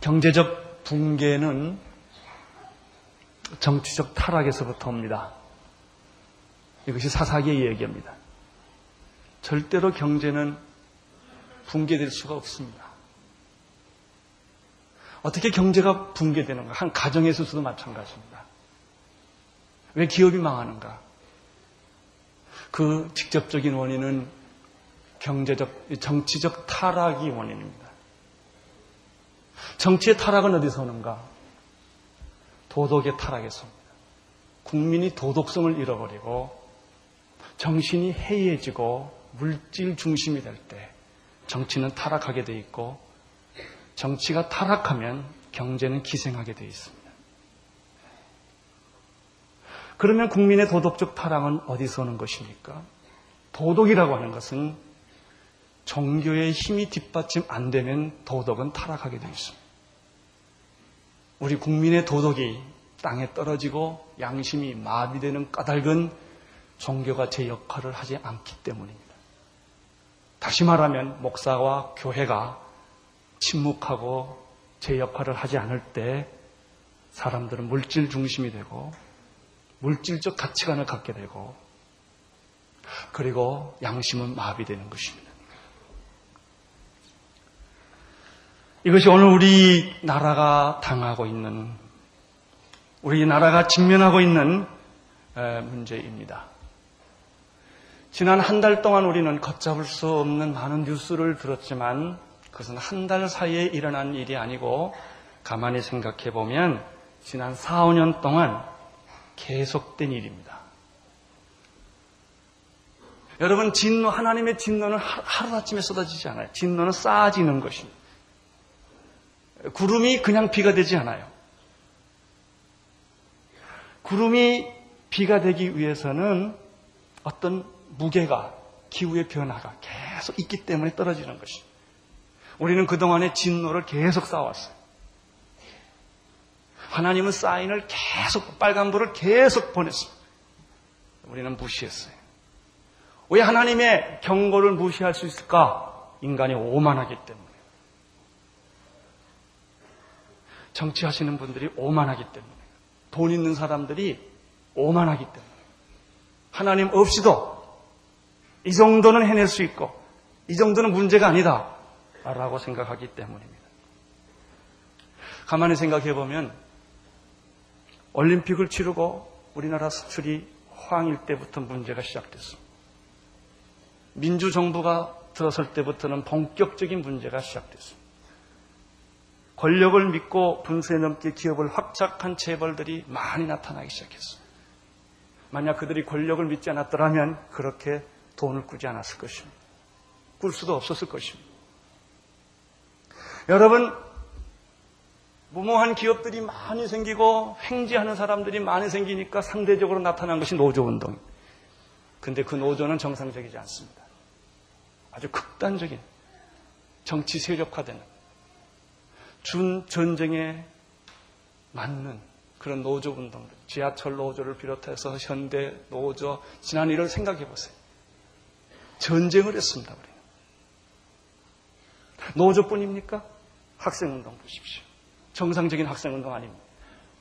경제적 붕괴는 정치적 타락에서부터 옵니다. 이것이 사사기의 얘기입니다. 절대로 경제는 붕괴될 수가 없습니다. 어떻게 경제가 붕괴되는가? 한 가정에 있어서도 마찬가지입니다. 왜 기업이 망하는가? 그 직접적인 원인은 경제적, 정치적 타락이 원인입니다. 정치의 타락은 어디서 오는가? 도덕의 타락에서 옵니다. 국민이 도덕성을 잃어버리고 정신이 해이해지고 물질 중심이 될 때 정치는 타락하게 돼 있고 정치가 타락하면 경제는 기생하게 돼 있습니다. 그러면 국민의 도덕적 타락은 어디서 오는 것입니까? 도덕이라고 하는 것은 종교의 힘이 뒷받침 안 되면 도덕은 타락하게 되어 있습니다. 우리 국민의 도덕이 땅에 떨어지고 양심이 마비되는 까닭은 종교가 제 역할을 하지 않기 때문입니다. 다시 말하면 목사와 교회가 침묵하고 제 역할을 하지 않을 때 사람들은 물질 중심이 되고 물질적 가치관을 갖게 되고 그리고 양심은 마비되는 것입니다. 이것이 오늘 우리 나라가 당하고 있는 우리 나라가 직면하고 있는 문제입니다. 지난 한 달 동안 우리는 걷잡을 수 없는 많은 뉴스를 들었지만 그것은 한 달 사이에 일어난 일이 아니고 가만히 생각해 보면 지난 4, 5년 동안 계속된 일입니다. 여러분, 진노, 하나님의 진노는 하루아침에 쏟아지지 않아요. 진노는 쌓아지는 것입니다. 구름이 그냥 비가 되지 않아요. 구름이 비가 되기 위해서는 어떤 무게가, 기후의 변화가 계속 있기 때문에 떨어지는 것입니다. 우리는 그동안의 진노를 계속 쌓아왔어요. 하나님은 사인을 계속, 빨간불을 계속 보냈습니다. 우리는 무시했어요. 왜 하나님의 경고를 무시할 수 있을까? 인간이 오만하기 때문에. 정치하시는 분들이 오만하기 때문에. 돈 있는 사람들이 오만하기 때문에. 하나님 없이도 이 정도는 해낼 수 있고, 이 정도는 문제가 아니다. 라고 생각하기 때문입니다. 가만히 생각해 보면 올림픽을 치르고 우리나라 수출이 황일 때부터 문제가 시작됐습니다. 민주정부가 들어설 때부터는 본격적인 문제가 시작됐습니다. 권력을 믿고 분수에 넘게 기업을 확착한 재벌들이 많이 나타나기 시작했습니다. 만약 그들이 권력을 믿지 않았더라면 그렇게 돈을 꾸지 않았을 것입니다. 꿀 수도 없었을 것입니다. 여러분, 무모한 기업들이 많이 생기고 횡재하는 사람들이 많이 생기니까 상대적으로 나타난 것이 노조 운동. 근데 그 노조는 정상적이지 않습니다. 아주 극단적인 정치 세력화되는 준 전쟁에 맞는 그런 노조 운동들, 지하철 노조를 비롯해서 현대 노조 지난 일을 생각해 보세요. 전쟁을 했습니다, 우리는. 노조뿐입니까? 학생 운동 보십시오. 정상적인 학생운동 아닙니다.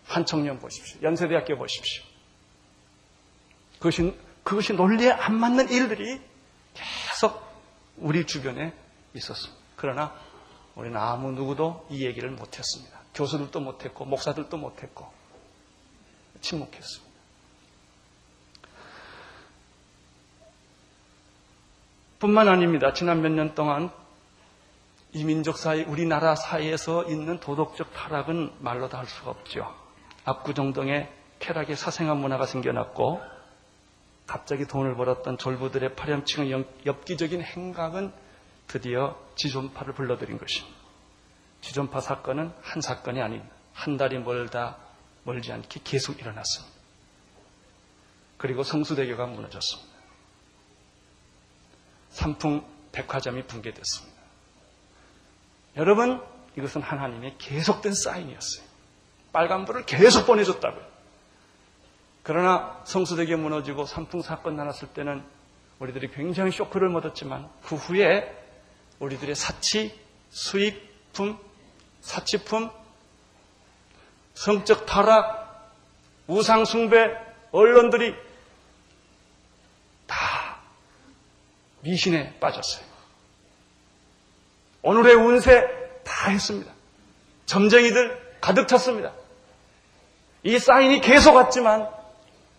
한 청년 보십시오. 연세대학교 보십시오. 그것이, 그것이 논리에 안 맞는 일들이 계속 우리 주변에 있었습니다. 그러나 우리는 아무 누구도 이 얘기를 못했습니다. 교수들도 못했고, 목사들도 못했고, 침묵했습니다. 뿐만 아닙니다. 지난 몇 년 동안 이 민족 사이, 우리나라 사이에서 있는 도덕적 타락은 말로 다 할 수가 없죠. 압구정동에 쾌락의 사생활 문화가 생겨났고, 갑자기 돈을 벌었던 졸부들의 파렴치한 엽기적인 행각은 드디어 지존파를 불러들인 것입니다. 지존파 사건은 한 사건이 아닌 한 달이 멀다 멀지 않게 계속 일어났습니다. 그리고 성수대교가 무너졌습니다. 삼풍 백화점이 붕괴됐습니다. 여러분, 이것은 하나님의 계속된 사인이었어요. 빨간불을 계속 보내줬다고요. 그러나 성수대교 무너지고 삼풍 사건 나눴을 때는 우리들이 굉장히 쇼크를 먹었지만 그 후에 우리들의 사치, 수입품, 사치품, 성적 타락, 우상숭배, 언론들이 다 미신에 빠졌어요. 오늘의 운세 다 했습니다. 점쟁이들 가득 찼습니다. 이 사인이 계속 왔지만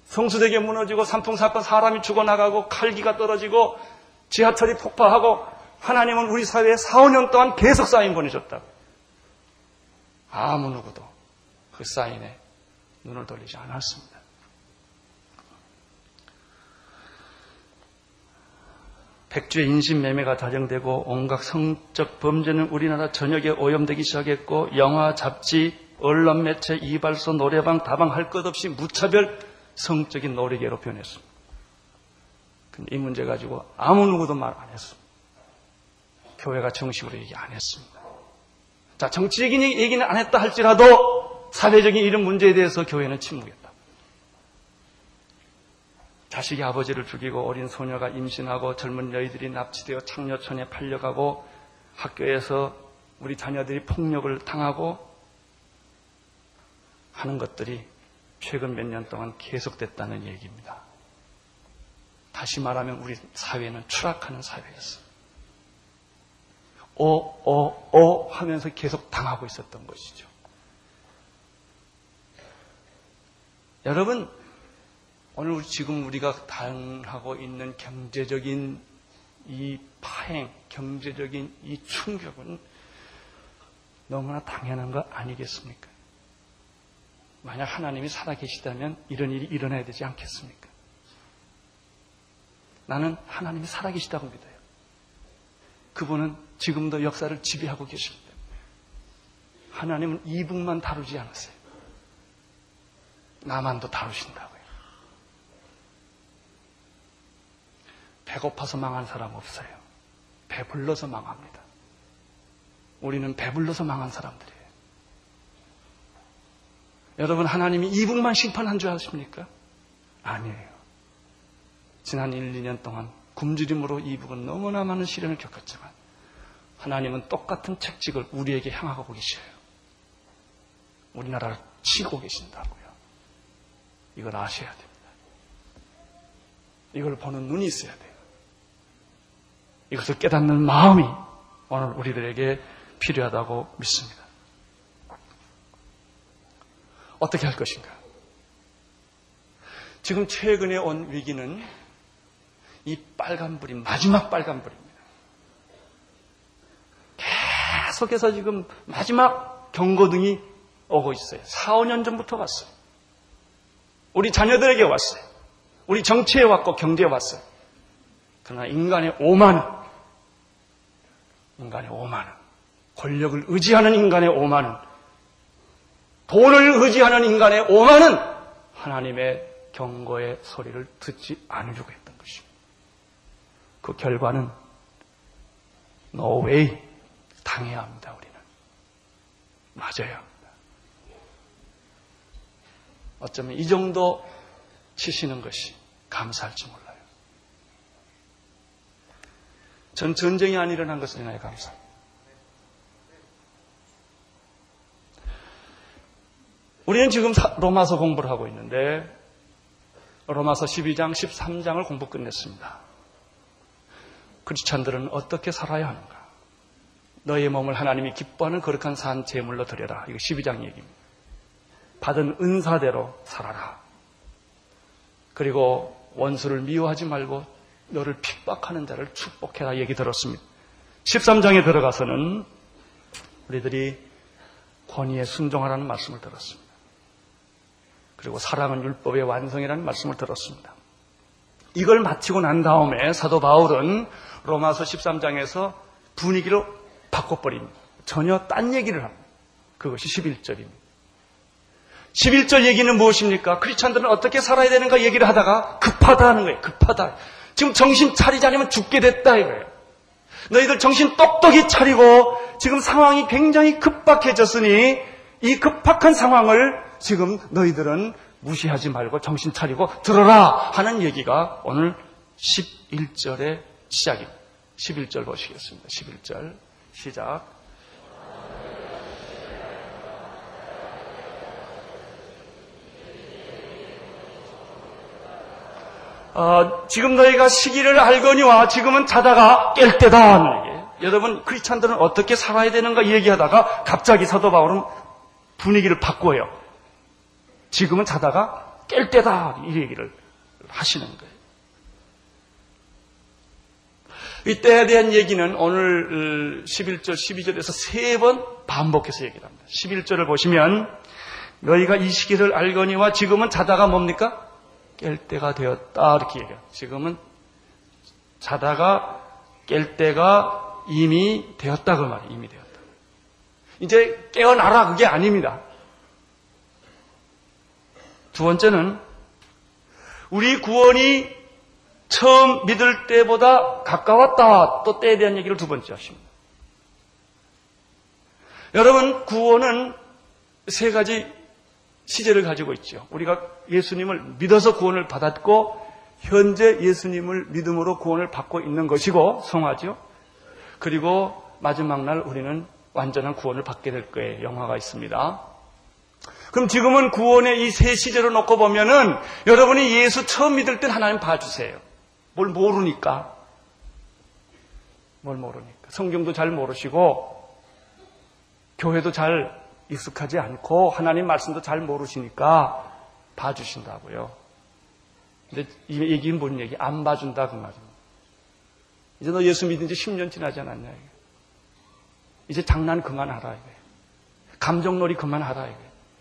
성수대교 무너지고 삼풍사건 사람이 죽어나가고 칼기가 떨어지고 지하철이 폭파하고 하나님은 우리 사회에 4, 5년 동안 계속 사인 보내줬다고. 아무 누구도 그 사인에 눈을 돌리지 않았습니다. 백주의 인신매매가 다정되고 온갖 성적 범죄는 우리나라 전역에 오염되기 시작했고 영화, 잡지, 언론 매체, 이발소, 노래방, 다방 할 것 없이 무차별 성적인 놀이개로 변했습니다. 이 문제 가지고 아무 누구도 말 안 했습니다. 교회가 정식으로 얘기 안 했습니다. 자, 정치적인 얘기는 안 했다 할지라도 사회적인 이런 문제에 대해서 교회는 침묵했다. 자식이 아버지를 죽이고 어린 소녀가 임신하고 젊은 여인들이 납치되어 창녀촌에 팔려가고 학교에서 우리 자녀들이 폭력을 당하고 하는 것들이 최근 몇 년 동안 계속됐다는 얘기입니다. 다시 말하면 우리 사회는 추락하는 사회였어요. 어, 어, 어 하면서 계속 당하고 있었던 것이죠. 여러분, 오늘 지금 우리가 당하고 있는 경제적인 이 파행, 경제적인 이 충격은 너무나 당연한 거 아니겠습니까? 만약 하나님이 살아계시다면 이런 일이 일어나야 되지 않겠습니까? 나는 하나님이 살아계시다고 믿어요. 그분은 지금도 역사를 지배하고 계십니다. 하나님은 이북만 다루지 않았어요. 나만도 다루신다고요. 배고파서 망한 사람 없어요. 배불러서 망합니다. 우리는 배불러서 망한 사람들이에요. 여러분, 하나님이 이북만 심판한 줄 아십니까? 아니에요. 지난 1, 2년 동안 굶주림으로 이북은 너무나 많은 시련을 겪었지만 하나님은 똑같은 책직을 우리에게 향하고 계셔요. 우리나라를 치고 계신다고요. 이걸 아셔야 됩니다. 이걸 보는 눈이 있어야 돼요. 이것을 깨닫는 마음이 오늘 우리들에게 필요하다고 믿습니다. 어떻게 할 것인가? 지금 최근에 온 위기는 이 빨간불이 마지막 빨간불입니다. 계속해서 지금 마지막 경고등이 오고 있어요. 4, 5년 전부터 왔어요. 우리 자녀들에게 왔어요. 우리 정치에 왔고 경제에 왔어요. 그러나 인간의 오만은 인간의 오만은 권력을 의지하는 인간의 오만은 돈을 의지하는 인간의 오만은 하나님의 경고의 소리를 듣지 않으려고 했던 것입니다. 그 결과는 노웨이 당해야 합니다. 우리는 맞아야 합니다. 어쩌면 이 정도 치시는 것이 감사할지 몰라요. 전 전쟁이 안 일어난 것을 인하여 감사합니다. 우리는 지금 로마서 공부를 하고 있는데 로마서 12장, 13장을 공부 끝냈습니다. 크리스찬들은 어떻게 살아야 하는가? 너의 몸을 하나님이 기뻐하는 거룩한 산 제물로 드려라. 이거 12장 얘기입니다. 받은 은사대로 살아라. 그리고 원수를 미워하지 말고 너를 핍박하는 자를 축복해라 얘기 들었습니다. 13장에 들어가서는 우리들이 권위에 순종하라는 말씀을 들었습니다. 그리고 사랑은 율법의 완성이라는 말씀을 들었습니다. 이걸 마치고 난 다음에 사도 바울은 로마서 13장에서 분위기로 바꿔버립니다. 전혀 딴 얘기를 합니다. 그것이 11절입니다. 11절 얘기는 무엇입니까? 크리스찬들은 어떻게 살아야 되는가 얘기를 하다가 급하다는 거예요. 급하다. 지금 정신 차리지 않으면 죽게 됐다 이거예요. 너희들 정신 똑똑히 차리고 지금 상황이 굉장히 급박해졌으니 이 급박한 상황을 지금 너희들은 무시하지 말고 정신 차리고 들어라 하는 얘기가 오늘 11절의 시작입니다. 11절 보시겠습니다. 11절 시작. 어, 지금 너희가 시기를 알거니와 지금은 자다가 깰 때다. 여러분 크리스찬들은 어떻게 살아야 되는가 얘기하다가 갑자기 사도 바울은 분위기를 바꿔요. 지금은 자다가 깰 때다 이 얘기를 하시는 거예요. 이 때에 대한 얘기는 오늘 11절, 어, 12절에서 세 번 반복해서 얘기를 합니다. 11절을 보시면 너희가 이 시기를 알거니와 지금은 자다가 뭡니까? 깰 때가 되었다 이렇게 얘기해요. 지금은 자다가 깰 때가 이미 되었다 그 말이에요. 이미 되었다. 이제 깨어나라 그게 아닙니다. 두 번째는 우리 구원이 처음 믿을 때보다 가까웠다. 또 때에 대한 얘기를 두 번째 하십니다. 여러분, 구원은 세 가지 시제를 가지고 있죠. 우리가 예수님을 믿어서 구원을 받았고, 현재 예수님을 믿음으로 구원을 받고 있는 것이고, 성화죠. 그리고 마지막 날 우리는 완전한 구원을 받게 될 거예요. 영화가 있습니다. 그럼 지금은 구원의 이 세 시제로 놓고 보면은 여러분이 예수 처음 믿을 땐 하나님 봐주세요. 뭘 모르니까. 뭘 모르니까. 성경도 잘 모르시고, 교회도 잘 익숙하지 않고, 하나님 말씀도 잘 모르시니까 봐주신다고요. 근데 이 얘기는 뭔 얘기? 안 봐준다, 그 말입니다. 이제 너 예수 믿은 지 10년 지나지 않았냐, 이게. 이제 장난 그만하라, 이게. 감정놀이 그만하라, 이게.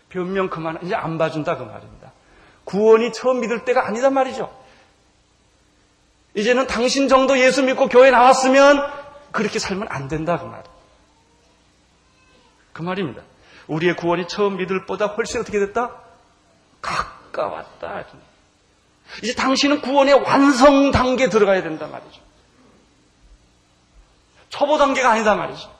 변명 그만, 이제 안 봐준다, 그 말입니다. 구원이 처음 믿을 때가 아니단 말이죠. 이제는 당신 정도 예수 믿고 교회 나왔으면 그렇게 살면 안 된다 그 말. 그 말입니다. 우리의 구원이 처음 믿을 보다 훨씬 어떻게 됐다? 가까웠다. 이제 당신은 구원의 완성 단계에 들어가야 된다 말이죠. 초보 단계가 아니다 말이죠.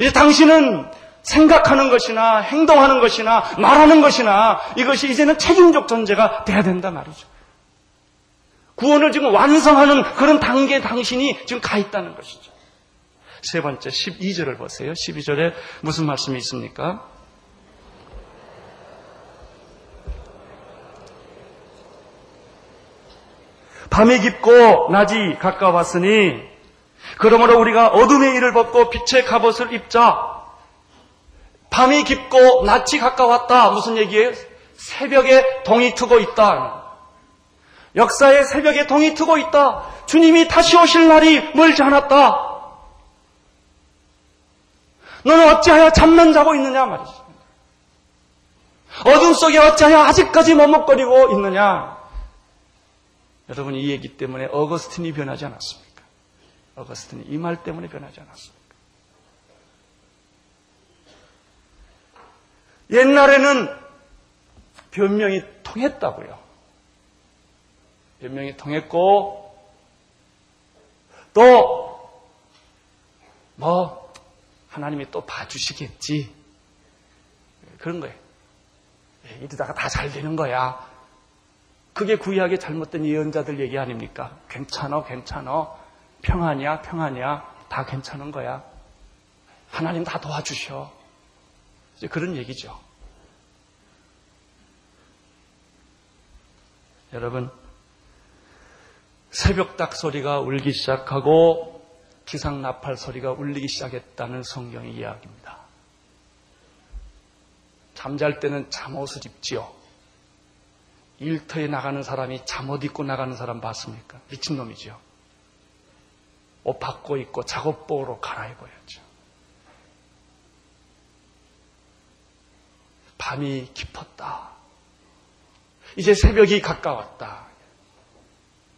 이제 당신은 생각하는 것이나 행동하는 것이나 말하는 것이나 이것이 이제는 책임적 존재가 돼야 된다 말이죠. 구원을 지금 완성하는 그런 단계에 당신이 지금 가 있다는 것이죠. 세 번째 12절을 보세요. 12절에 무슨 말씀이 있습니까? 밤이 깊고 낮이 가까웠으니 그러므로 우리가 어둠의 일을 벗고 빛의 갑옷을 입자. 밤이 깊고 낮이 가까웠다. 무슨 얘기예요? 새벽에 동이 트고 있다. 역사의 새벽에 동이 트고 있다. 주님이 다시 오실 날이 멀지 않았다. 너는 어찌하여 잠만 자고 있느냐 말이지. 어둠 속에 어찌하여 아직까지 머뭇거리고 있느냐. 여러분 이 얘기 때문에 어거스틴이 변하지 않았습니까? 어거스틴이 이 말 때문에 변하지 않았습니까? 옛날에는 변명이 통했다고요. 변명이 통했고 또 뭐 하나님이 또 봐주시겠지 그런 거예요. 예, 이러다가 다 잘 되는 거야. 그게 구약의 잘못된 예언자들 얘기 아닙니까? 괜찮어, 괜찮어. 평안이야, 평안이야. 다 괜찮은 거야. 하나님 다 도와주셔. 이제 그런 얘기죠. 여러분, 새벽 닭 소리가 울기 시작하고 기상 나팔 소리가 울리기 시작했다는 성경의 이야기입니다. 잠잘 때는 잠옷을 입지요. 일터에 나가는 사람이 잠옷 입고 나가는 사람 봤습니까? 미친놈이죠. 옷 바꿔 입고 작업복으로 갈아입어야죠. 밤이 깊었다. 이제 새벽이 가까웠다.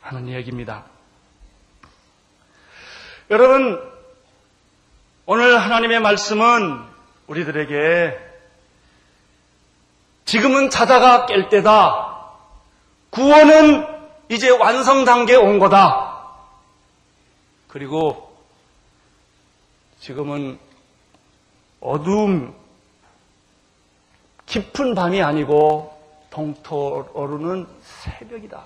하는 이야기입니다. 여러분, 오늘 하나님의 말씀은 우리들에게 지금은 자다가 깰 때다. 구원은 이제 완성 단계에 온 거다. 그리고 지금은 어둠, 깊은 밤이 아니고 동토 오르는 새벽이다.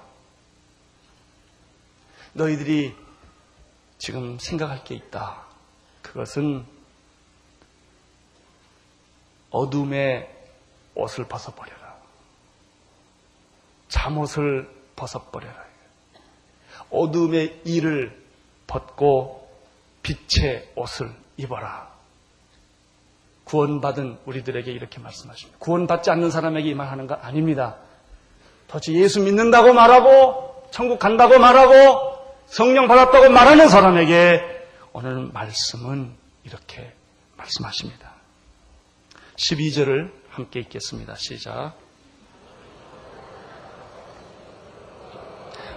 너희들이 지금 생각할 게 있다. 그것은 어둠의 옷을 벗어버려라. 잠옷을 벗어버려라. 어둠의 일을 벗고 빛의 옷을 입어라. 구원받은 우리들에게 이렇게 말씀하십니다. 구원받지 않는 사람에게 이 말 하는 거 아닙니다. 도대체 예수 믿는다고 말하고 천국 간다고 말하고 성령 받았다고 말하는 사람에게 오늘 말씀은 이렇게 말씀하십니다. 12절을 함께 읽겠습니다. 시작.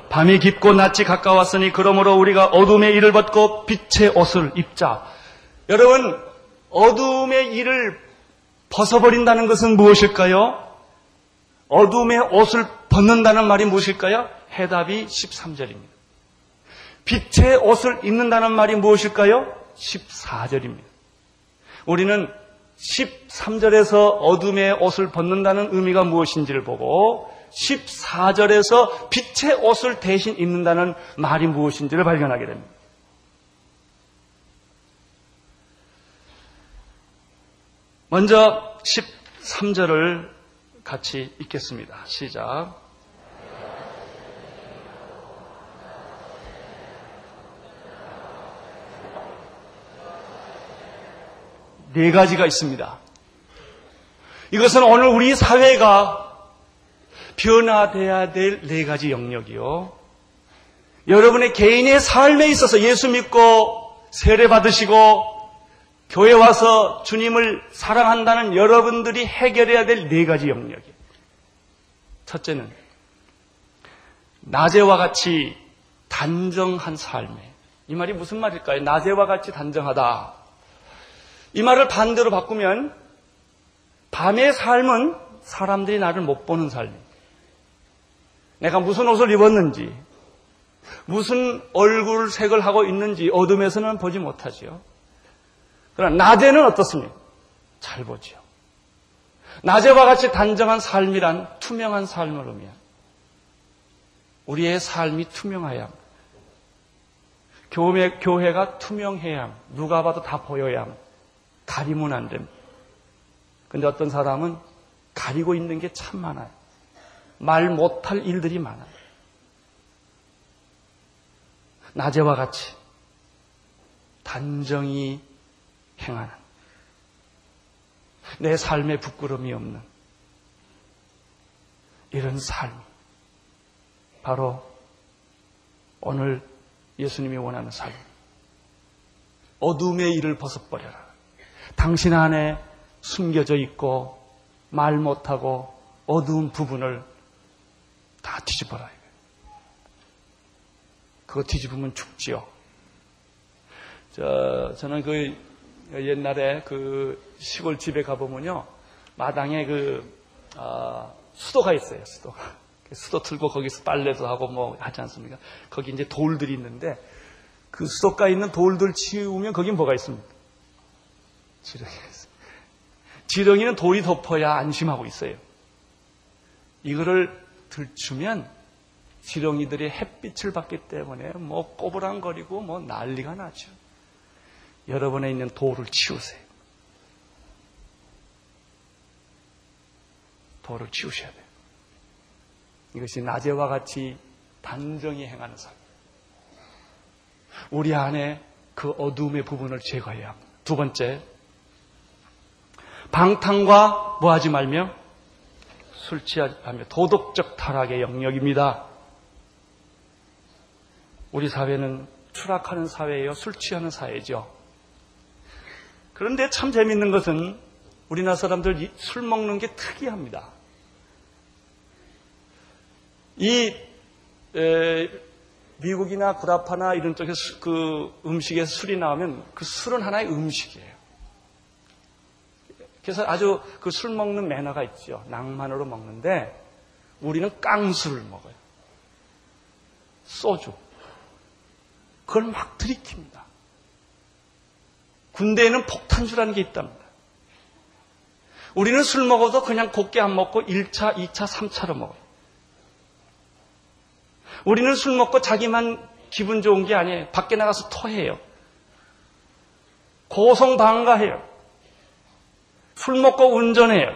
밤이 깊고 낮이 가까웠으니 그러므로 우리가 어둠의 일을 벗고 빛의 옷을 입자. 여러분, 어둠의 일을 벗어버린다는 것은 무엇일까요? 어둠의 옷을 벗는다는 말이 무엇일까요? 해답이 13절입니다. 빛의 옷을 입는다는 말이 무엇일까요? 14절입니다. 우리는 13절에서 어둠의 옷을 벗는다는 의미가 무엇인지를 보고 14절에서 빛의 옷을 대신 입는다는 말이 무엇인지를 발견하게 됩니다. 먼저 13절을 같이 읽겠습니다. 시작. 네 가지가 있습니다. 이것은 오늘 우리 사회가 변화돼야 될 네 가지 영역이요. 여러분의 개인의 삶에 있어서 예수 믿고 세례 받으시고 교회 와서 주님을 사랑한다는 여러분들이 해결해야 될 네 가지 영역이에요. 첫째는 낮에와 같이 단정한 삶에 이 말이 무슨 말일까요? 낮에와 같이 단정하다. 이 말을 반대로 바꾸면 밤의 삶은 사람들이 나를 못 보는 삶입니다. 내가 무슨 옷을 입었는지, 무슨 얼굴 색을 하고 있는지 어둠에서는 보지 못하지요. 그러나 낮에는 어떻습니까? 잘 보지요. 낮에와 같이 단정한 삶이란 투명한 삶을 의미합니다. 우리의 삶이 투명해야 합니다. 교회, 교회가 투명해야 합니다. 누가 봐도 다 보여야 합니다. 가리면 안 됩니다. 근데 어떤 사람은 가리고 있는 게 참 많아요. 말 못할 일들이 많아요. 낮에와 같이 단정히 행하는 내 삶에 부끄러움이 없는 이런 삶 바로 오늘 예수님이 원하는 삶 어둠의 일을 벗어버려라 당신 안에 숨겨져 있고 말 못하고 어두운 부분을 다 뒤집어라. 그거 뒤집으면 죽지요. 저, 저는 그 옛날에 그 시골 집에 가보면요. 마당에 그, 어, 수도가 있어요, 수도. 수도 틀고 거기서 빨래도 하고 뭐 하지 않습니까? 거기 이제 돌들이 있는데 그 수도가 있는 돌들 치우면 거긴 뭐가 있습니까? 지렁이 있어요. 지렁이는 돌이 덮어야 안심하고 있어요. 이거를 들추면 지렁이들이 햇빛을 받기 때문에 뭐 꼬부랑거리고 뭐 난리가 나죠. 여러분에 있는 돌을 치우세요. 돌을 치우셔야 돼요. 이것이 낮에와 같이 단정히 행하는 삶. 우리 안에 그 어둠의 부분을 제거해야 합니다. 두 번째, 방탕과 뭐 하지 말며 술 취하며 도덕적 타락의 영역입니다. 우리 사회는 추락하는 사회예요. 술 취하는 사회죠. 그런데 참 재밌는 것은 우리나라 사람들 술 먹는 게 특이합니다. 이 에, 미국이나 구라파나 이런 쪽에서 그 음식에 술이 나오면 그 술은 하나의 음식이에요. 그래서 아주 그 술 먹는 매너가 있죠. 낭만으로 먹는데 우리는 깡술을 먹어요. 소주. 그걸 막 들이킵니다. 군대에는 폭탄주라는 게 있답니다. 우리는 술 먹어도 그냥 곱게 안 먹고 1차, 2차, 3차로 먹어요. 우리는 술 먹고 자기만 기분 좋은 게 아니에요. 밖에 나가서 토해요. 고성방가해요. 술 먹고 운전해요.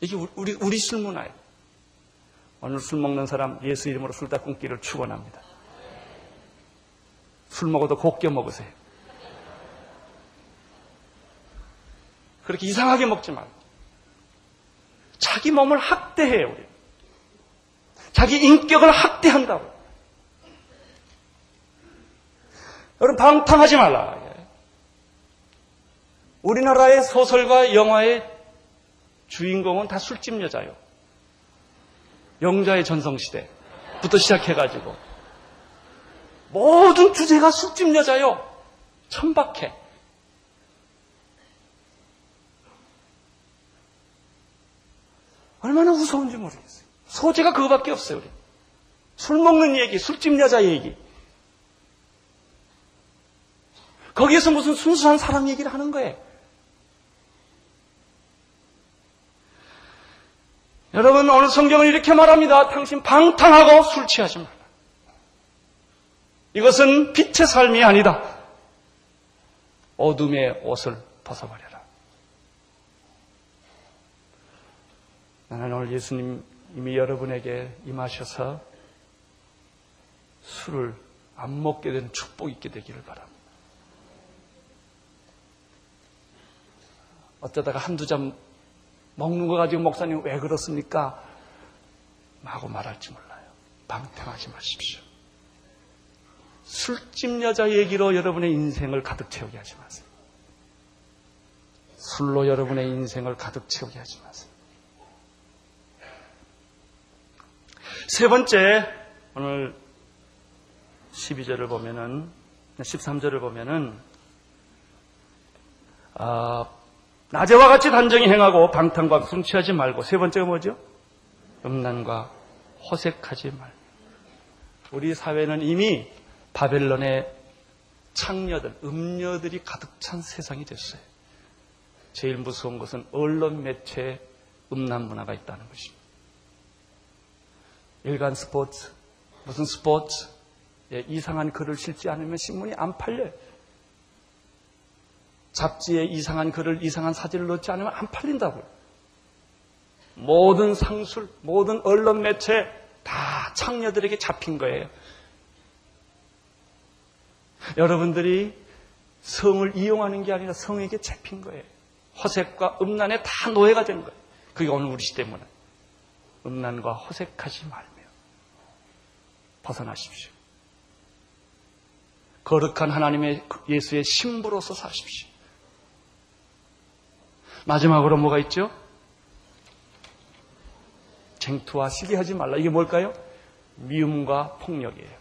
이게 우리, 우리 술 문화예요. 오늘 술 먹는 사람 예수 이름으로 술 닦음기를 축원합니다. 술 먹어도 곱게 먹으세요. 그렇게 이상하게 먹지 말고. 자기 몸을 학대해요, 우리. 자기 인격을 학대한다고. 여러분, 방탕하지 말라. 우리나라의 소설과 영화의 주인공은 다 술집 여자요. 영자의 전성시대부터 시작해가지고. 모든 주제가 술집 여자요. 천박해. 얼마나 무서운지 모르겠어요. 소재가 그거밖에 없어요, 우리. 술 먹는 얘기, 술집 여자 얘기. 거기에서 무슨 순수한 사랑 얘기를 하는 거예요. 여러분, 오늘 성경은 이렇게 말합니다. 당신 방탕하고 술 취하지 말라. 이것은 빛의 삶이 아니다. 어둠의 옷을 벗어버려라. 나는 오늘 예수님 이미 여러분에게 임하셔서 술을 안 먹게 되는 축복이 있게 되기를 바랍니다. 어쩌다가 한두 잔 먹는 거 가지고 목사님 왜 그렇습니까? 마구 말할지 몰라요. 방탕하지 마십시오. 술집 여자 얘기로 여러분의 인생을 가득 채우게 하지 마세요. 술로 여러분의 인생을 가득 채우게 하지 마세요. 세 번째, 오늘 12절을 보면은, 13절을 보면은, 아, 낮에와 같이 단정히 행하고 방탕과 숨취하지 말고, 세 번째가 뭐죠? 음란과 호색하지 말고. 우리 사회는 이미 바벨론의 창녀들, 음녀들이 가득 찬 세상이 됐어요. 제일 무서운 것은 언론 매체에 음란 문화가 있다는 것입니다. 일간 스포츠, 무슨 스포츠, 예, 이상한 글을 실지 않으면 신문이 안 팔려요. 잡지에 이상한 글을, 이상한 사진을 넣지 않으면 안 팔린다고요. 모든 상술, 모든 언론 매체 다 창녀들에게 잡힌 거예요. 여러분들이 성을 이용하는 게 아니라 성에게 잡힌 거예요. 허색과 음란에 다 노예가 된 거예요. 그게 오늘 우리 시대 문화. 음란과 호색하지 말며 벗어나십시오. 거룩한 하나님의 예수의 신부로서 사십시오. 마지막으로 뭐가 있죠? 쟁투와 시기하지 말라. 이게 뭘까요? 미움과 폭력이에요.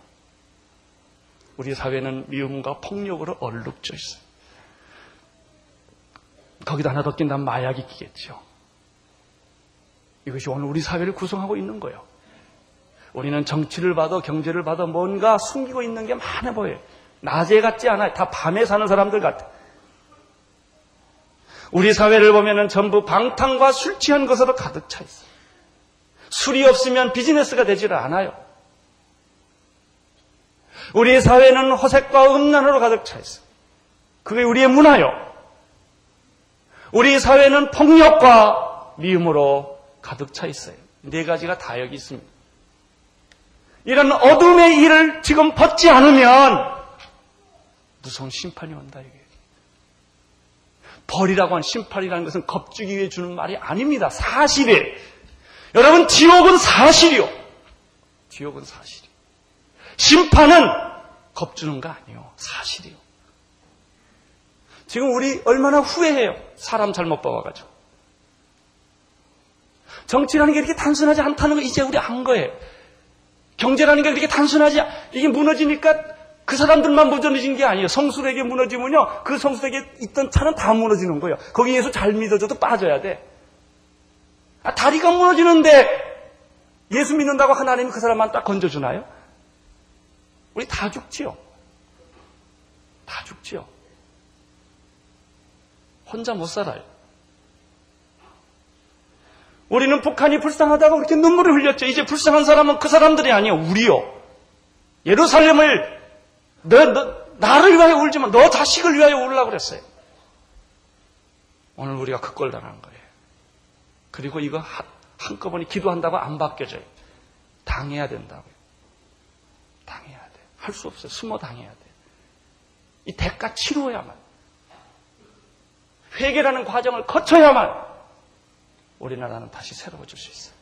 우리 사회는 미움과 폭력으로 얼룩져 있어요. 거기다 하나 더 낀다면 마약이 끼겠죠. 이것이 오늘 우리 사회를 구성하고 있는 거예요. 우리는 정치를 봐도 경제를 봐도 뭔가 숨기고 있는 게 많아 보여요. 낮에 같지 않아요. 다 밤에 사는 사람들 같아. 우리 사회를 보면 전부 방탕과 술 취한 것으로 가득 차 있어요. 술이 없으면 비즈니스가 되지를 않아요. 우리 사회는 호색과 음란으로 가득 차 있어요. 그게 우리의 문화요. 우리 사회는 폭력과 미움으로 가득 차 있어요. 네 가지가 다 여기 있습니다. 이런 어둠의 일을 지금 벗지 않으면 무서운 심판이 온다 이게. 벌이라고 한 심판이라는 것은 겁주기 위해 주는 말이 아닙니다. 사실이에요. 여러분 지옥은 사실이요. 지옥은 사실이요. 심판은 겁주는 거 아니에요. 사실이요. 지금 우리 얼마나 후회해요. 사람 잘못 봐와가지고. 정치라는 게 이렇게 단순하지 않다는 거 이제 우리 안 거예요. 경제라는 게 그렇게 단순하지, 이게 무너지니까 그 사람들만 무너진 게 아니에요. 성술에게 무너지면요, 그 성술에게 있던 차는 다 무너지는 거예요. 거기에서 잘 믿어줘도 빠져야 돼. 아, 다리가 무너지는데 예수 믿는다고 하나님이 그 사람만 딱 건져주나요? 우리 다 죽지요. 다 죽지요. 혼자 못 살아요. 우리는 북한이 불쌍하다고 그렇게 눈물을 흘렸죠. 이제 불쌍한 사람은 그 사람들이 아니요. 우리요. 예루살렘을 너, 너, 나를 위하여 울지만 너 자식을 위하여 울라고 그랬어요. 오늘 우리가 그꼴 당한 거예요. 그리고 이거 한, 한꺼번에 기도한다고 안 바뀌어져요. 당해야 된다고요. 당해야 돼. 할 수 없어요. 숨어 당해야 돼. 이 대가 치루어야만. 회개라는 과정을 거쳐야만 우리나라는 다시 새로워질 수 있어요.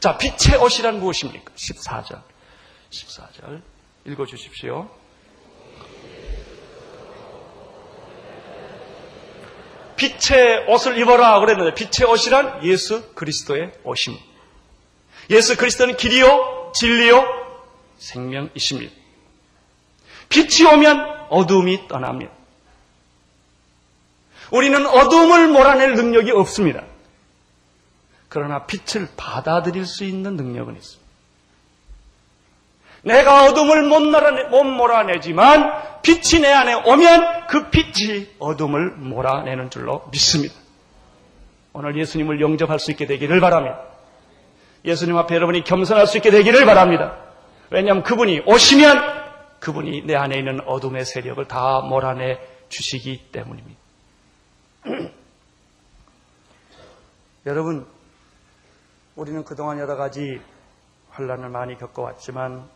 자, 빛의 옷이란 무엇입니까? 14절. 14절. 읽어 주십시오. 빛의 옷을 입어라 그랬는데 빛의 옷이란 예수 그리스도의 옷입니다. 예수 그리스도는 길이요, 진리요, 생명이십니다. 빛이 오면 어둠이 떠납니다. 우리는 어둠을 몰아낼 능력이 없습니다. 그러나 빛을 받아들일 수 있는 능력은 있습니다. 내가 어둠을 못, 몰아내, 못 몰아내지만 빛이 내 안에 오면 그 빛이 어둠을 몰아내는 줄로 믿습니다. 오늘 예수님을 영접할 수 있게 되기를 바랍니다. 예수님 앞에 여러분이 겸손할 수 있게 되기를 바랍니다. 왜냐하면 그분이 오시면 그분이 내 안에 있는 어둠의 세력을 다 몰아내 주시기 때문입니다. 여러분, 우리는 그동안 여러 가지 환란을 많이 겪어왔지만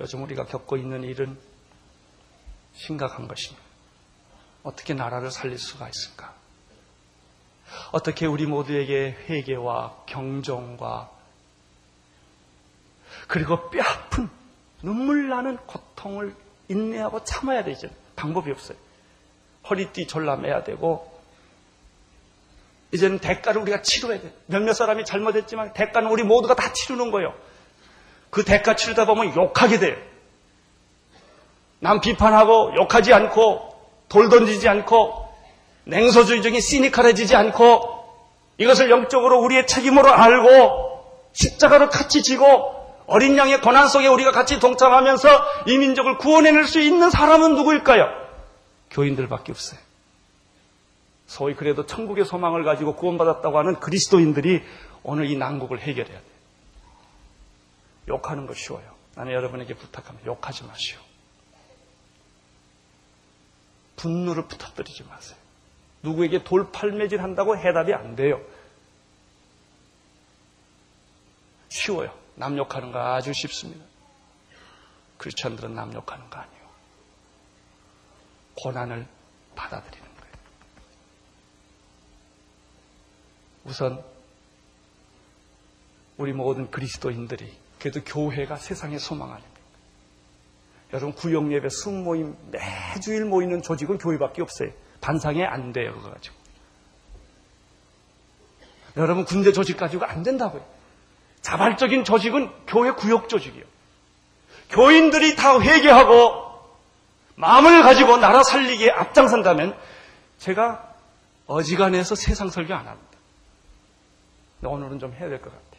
요즘 우리가 겪고 있는 일은 심각한 것입니다. 어떻게 나라를 살릴 수가 있을까? 어떻게 우리 모두에게 회개와 경종과 그리고 뼈 아픈 눈물 나는 고통을 인내하고 참아야 되죠. 방법이 없어요. 허리띠 졸라매야 되고 이제는 대가를 우리가 치러야 돼. 몇몇 사람이 잘못했지만 대가는 우리 모두가 다 치르는 거예요. 그 대가 치르다 보면 욕하게 돼요. 남 비판하고 욕하지 않고 돌 던지지 않고 냉소주의적인 시니컬해지지 않고 이것을 영적으로 우리의 책임으로 알고 십자가를 같이 지고 어린 양의 고난 속에 우리가 같이 동참하면서 이 민족을 구원해낼 수 있는 사람은 누구일까요? 교인들밖에 없어요. 소위 그래도 천국의 소망을 가지고 구원받았다고 하는 그리스도인들이 오늘 이 난국을 해결해야 돼요. 욕하는 거 쉬워요. 나는 여러분에게 부탁합니다. 욕하지 마시오. 분노를 부탁드리지 마세요. 누구에게 돌팔매질 한다고 해답이 안 돼요. 쉬워요. 남 욕하는 거 아주 쉽습니다. 크리스천들은 남 욕하는 거 아니에요. 고난을 받아들이는 거예요. 우선 우리 모든 그리스도인들이 그래도 교회가 세상의 소망 아닙니까? 여러분 구역 예배 승모임 매주일 모이는 조직은 교회밖에 없어요. 반상에 안 돼요 그거 가지고. 여러분 군대 조직 가지고 안 된다고요. 자발적인 조직은 교회 구역 조직이요. 교인들이 다 회개하고 마음을 가지고 나라 살리기에 앞장선다면 제가 어지간해서 세상 설교 안 합니다. 오늘은 좀 해야 될 것 같아요.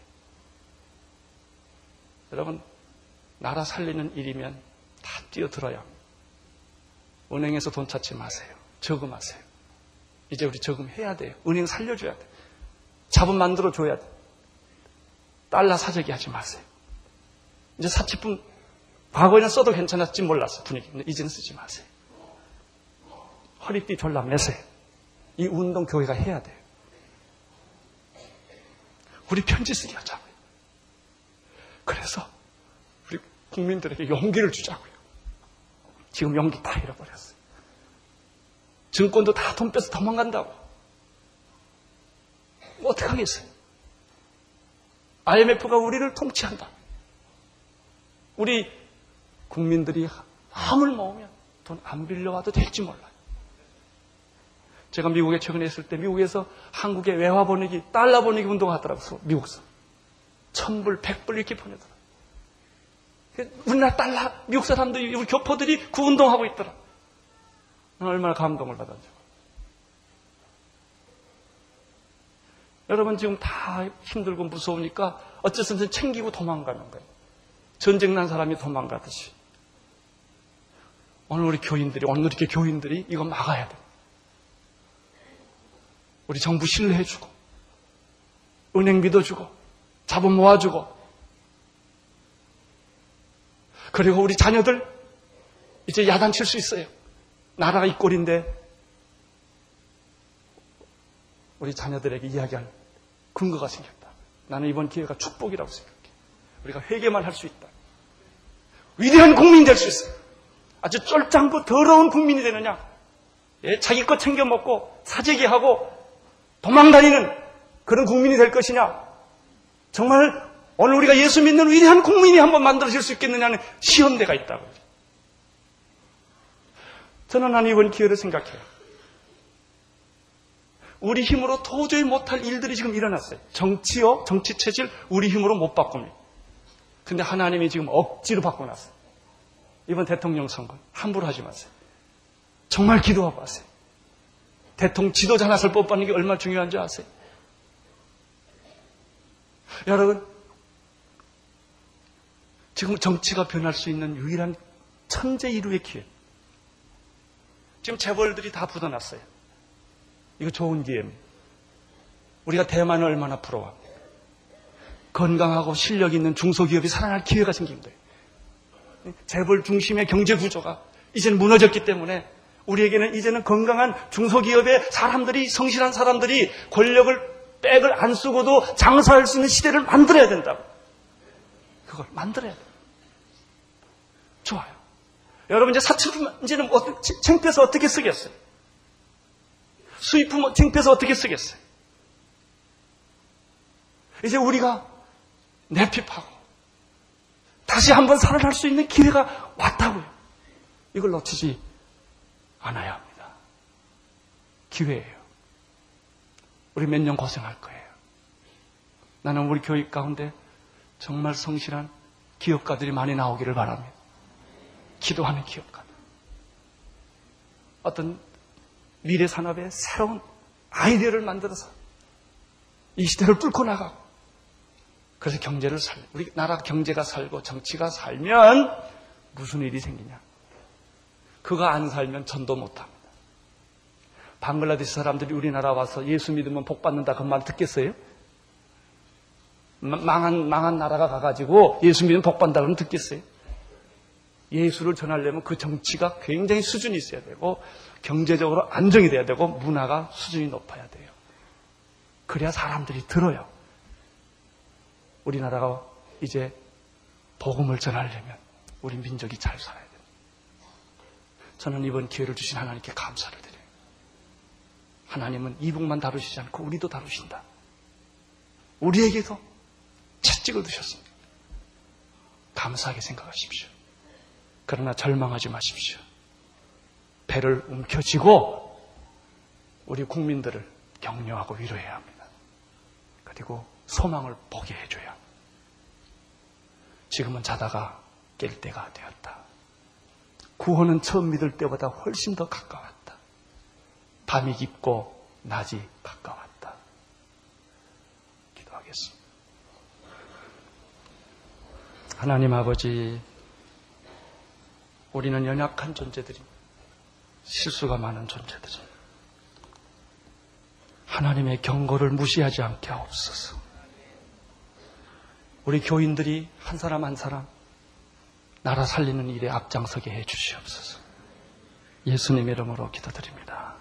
여러분, 나라 살리는 일이면 다 뛰어들어야. 은행에서 돈 찾지 마세요. 저금하세요. 이제 우리 저금해야 돼요. 은행 살려줘야 돼. 자본 만들어줘야 돼. 달러 사재기 하지 마세요. 이제 사치품 과거에는 써도 괜찮았지 몰랐어 분위기. 근데 이제는 쓰지 마세요. 허리띠 졸라 매세요. 이 운동 교회가 해야 돼요. 우리 편지 쓰기 하자고요. 그래서 우리 국민들에게 용기를 주자고요. 지금 용기 다 잃어버렸어요. 증권도 다 돈 빼서 도망간다고. 뭐 어떡하겠어요? IMF가 우리를 통치한다. 우리 국민들이 마음을 모으면 돈 안 빌려와도 될지 몰라요. 제가 미국에 최근에 있을 때 미국에서 한국에 외화 보내기, 달러 보내기 운동하더라고요. 미국서. 천불, 백불 이렇게 보내더라. 우리나라 달러, 미국 사람들이, 우리 교포들이 그 운동하고 있더라. 얼마나 감동을 받았죠. 여러분 지금 다 힘들고 무서우니까 어째서든 챙기고 도망가는 거예요. 전쟁 난 사람이 도망가듯이. 오늘 우리 교인들이, 오늘 이렇게 교인들이 이거 막아야 돼. 우리 정부 신뢰해주고, 은행 믿어주고, 자본 모아주고, 그리고 우리 자녀들 이제 야단칠 수 있어요. 나라가 이 꼴인데 우리 자녀들에게 이야기할 근거가 생겼다. 나는 이번 기회가 축복이라고 생각해. 우리가 회개만 할 수 있다. 위대한 국민이 될 수 있어요. 아주 쫄짱고 더러운 국민이 되느냐? 예, 자기 것 챙겨 먹고 사재기하고 도망다니는 그런 국민이 될 것이냐? 정말 오늘 우리가 예수 믿는 위대한 국민이 한번 만들어질 수 있겠느냐는 시험대가 있다고. 저는 한 이번 기회를 생각해요. 우리 힘으로 도저히 못할 일들이 지금 일어났어요. 정치요, 정치 체질 우리 힘으로 못 바꿉니다. 근데 하나님이 지금 억지로 바꿔놨어요. 이번 대통령 선거 함부로 하지 마세요. 정말 기도하고 하세요. 대통령 지도자 하나를 뽑아내는 게 얼마나 중요한지 아세요? 여러분, 지금 정치가 변할 수 있는 유일한 천재 이루의 기회. 지금 재벌들이 다 붙어났어요. 이거 좋은 기회입니다. 우리가 대만을 얼마나 부러워합니까? 건강하고 실력 있는 중소기업이 살아날 기회가 생긴 거예요. 재벌 중심의 경제 구조가 이제는 무너졌기 때문에 우리에게는 이제는 건강한 중소기업의 사람들이 성실한 사람들이 권력을 백을 안 쓰고도 장사할 수 있는 시대를 만들어야 된다고. 그걸 만들어야 돼요. 좋아요. 여러분 이제 사치품 이제는 창피해서 어떻게 쓰겠어요? 수입품 창피해서 어떻게 쓰겠어요? 이제 우리가 내핍하고 다시 한번 살아날 수 있는 기회가 왔다고요. 이걸 놓치지 않아야 합니다. 기회예요. 우리 몇 년 고생할 거예요. 나는 우리 교육 가운데 정말 성실한 기업가들이 많이 나오기를 바랍니다. 기도하는 기업가들. 어떤 미래 산업의 새로운 아이디어를 만들어서 이 시대를 뚫고 나가고 그래서 경제를 살, 우리 나라 경제가 살고 정치가 살면 무슨 일이 생기냐? 그거 안 살면 전도 못 합니다. 방글라데시 사람들이 우리나라 와서 예수 믿으면 복 받는다 그 말 듣겠어요? 망한, 망한 나라가 가가지고 예수 믿으면 복 받는다 그러면 듣겠어요? 예수를 전하려면 그 정치가 굉장히 수준이 있어야 되고 경제적으로 안정이 돼야 되고 문화가 수준이 높아야 돼요. 그래야 사람들이 들어요. 우리나라가 이제 복음을 전하려면 우리 민족이 잘 살아야 돼요. 저는 이번 기회를 주신 하나님께 감사를 드려요. 하나님은 이북만 다루시지 않고 우리도 다루신다. 우리에게도 채찍을 드셨습니다. 감사하게 생각하십시오. 그러나 절망하지 마십시오. 배를 움켜쥐고 우리 국민들을 격려하고 위로해야 합니다. 그리고 소망을 보게 해줘야. 지금은 자다가 깰 때가 되었다. 구원은 처음 믿을 때보다 훨씬 더 가까웠다. 밤이 깊고 낮이 가까웠다. 기도하겠습니다. 하나님 아버지, 우리는 연약한 존재들입니다. 실수가 많은 존재들입니다. 하나님의 경고를 무시하지 않게 하옵소서. 우리 교인들이 한 사람 한 사람 나라 살리는 일에 앞장서게 해 주시옵소서. 예수님 이름으로 기도드립니다.